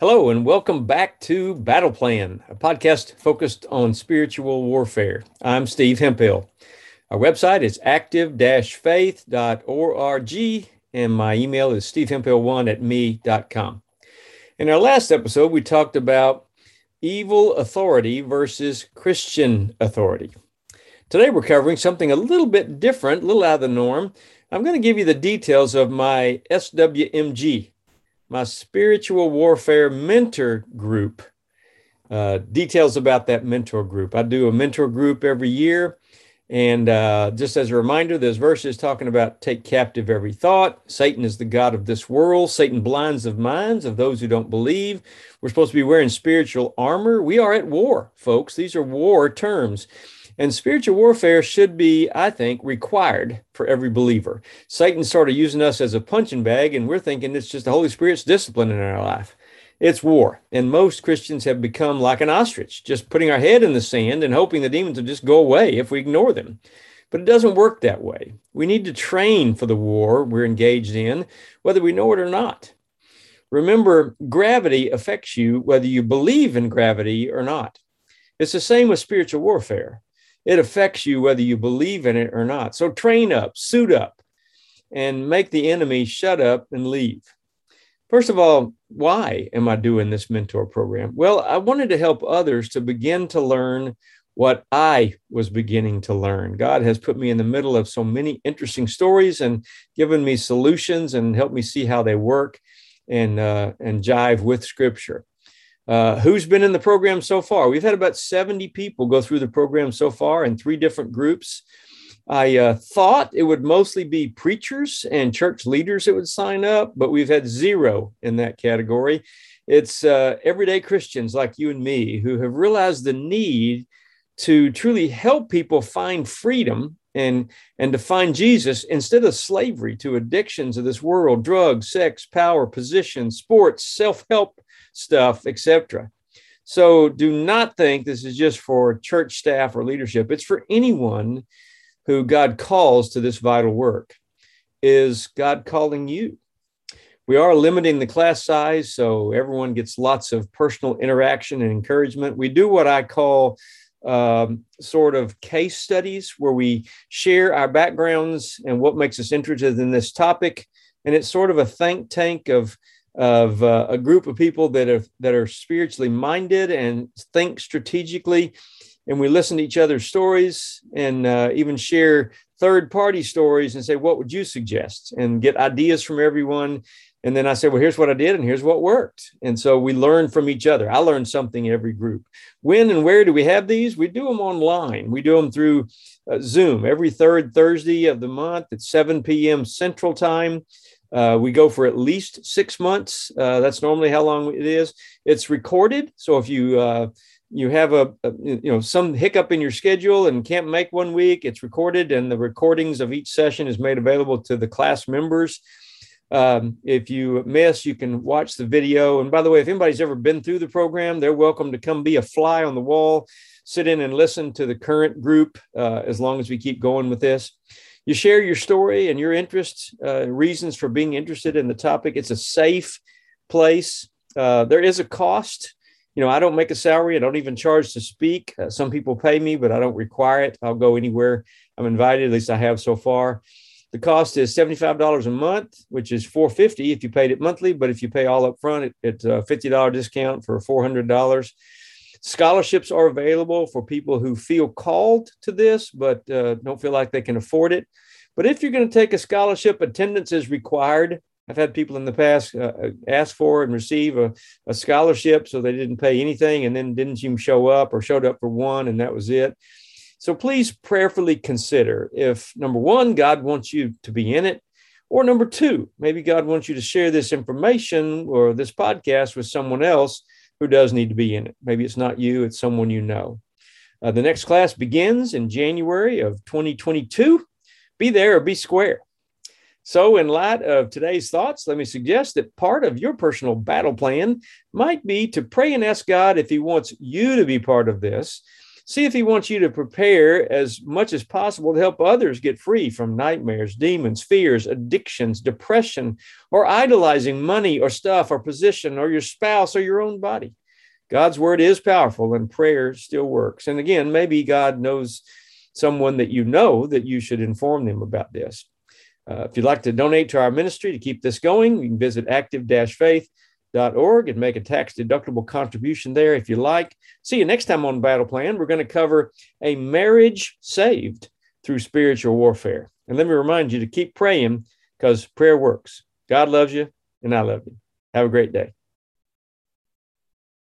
Hello, and welcome back to Battle Plan, a podcast focused on spiritual warfare. I'm Steve Hemphill. Our website is active faith.org, and my email is stevehemphill1 at me.com. In our last episode, we talked about evil authority versus Christian authority. Today, we're covering something a little bit different, a little out of the norm. I'm going to give you the details of my SWMG my spiritual warfare mentor group. Uh, details about that mentor group. I do a mentor group every year. And uh, just as a reminder, there's verses talking about take captive every thought. Satan is the God of this world. Satan blinds the minds of those who don't believe. We're supposed to be wearing spiritual armor. We are at war, folks. These are war terms. And spiritual warfare should be, I think, required for every believer. Satan's sort of using us as a punching bag, and we're thinking it's just the Holy Spirit's discipline in our life. It's war. And most Christians have become like an ostrich, just putting our head in the sand and hoping the demons will just go away if we ignore them. But it doesn't work that way. We need to train for the war we're engaged in, whether we know it or not. Remember, gravity affects you whether you believe in gravity or not. It's the same with spiritual warfare it affects you whether you believe in it or not. So train up, suit up, and make the enemy shut up and leave. First of all, why am I doing this mentor program? Well, I wanted to help others to begin to learn what I was beginning to learn. God has put me in the middle of so many interesting stories and given me solutions and helped me see how they work and uh, and jive with Scripture. Uh, who's been in the program so far? We've had about 70 people go through the program so far in three different groups. I uh, thought it would mostly be preachers and church leaders that would sign up, but we've had zero in that category. It's uh, everyday Christians like you and me who have realized the need to truly help people find freedom and, and to find Jesus instead of slavery to addictions of this world drugs, sex, power, position, sports, self help stuff, etc. So do not think this is just for church staff or leadership. It's for anyone who God calls to this vital work. Is God calling you? We are limiting the class size so everyone gets lots of personal interaction and encouragement. We do what I call um, sort of case studies where we share our backgrounds and what makes us interested in this topic. And it's sort of a think tank of of uh, a group of people that are that are spiritually minded and think strategically. And we listen to each other's stories and uh, even share third party stories and say what would you suggest? and get ideas from everyone and then i said, well here's what i did and here's what worked. And so we learn from each other. I learn something every group. When and where do we have these? We do them online. We do them through uh, zoom. Every third thursday of the month at 7 p.m central time. Uh, we go for at least six months. Uh, that's normally how long it is. It's recorded, so if you uh, you have a, a, you know some hiccup in your schedule and can't make one week, it's recorded, and the recordings of each session is made available to the class members. Um, if you miss, you can watch the video. And by the way, if anybody's ever been through the program, they're welcome to come be a fly on the wall, sit in and listen to the current group uh, as long as we keep going with this you share your story and your interests, uh, reasons for being interested in the topic. It's a safe place. Uh, there is a cost. You know, I don't make a salary. I don't even charge to speak. Uh, some people pay me, but I don't require it. I'll go anywhere I'm invited. At least I have so far. The cost is $75 a month, which is 450 if you paid it monthly. But if you pay all up front, it, it's a $50 discount for $400. Scholarships are available for people who feel called to this, but uh, don't feel like they can afford it. But if you're going to take a scholarship, attendance is required. I've had people in the past uh, uh, ask for and receive a, a, scholarship, so they didn't pay anything and then didn't even show up or showed up for one, and that was it. So please prayerfully consider if number one, God wants you to be in it, or number two, maybe God wants you to share this information or this podcast with someone else who does need to be in it. Maybe it's not you, it's someone you know. Uh, the next class begins in January of 2022. Be there or be square. So, in light of today's thoughts, let me suggest that part of your personal battle plan might be to pray and ask God if He wants you to be part of this See if He wants you to prepare as much as possible to help others get free from nightmares, demons, fears, addictions, depression, or idolizing money or stuff or position or your spouse or your own body. God's word is powerful and prayer still works. And again, maybe God knows someone that you know that you should inform them about this. Uh, if you'd like to donate to our ministry to keep this going, you can visit active-faith.org and make a tax-deductible contribution there if you like. See you next time on Battle Plan. We're going to cover a marriage saved through spiritual warfare. And let me remind you to keep praying because prayer works. God loves you, and I love you. Have a great day.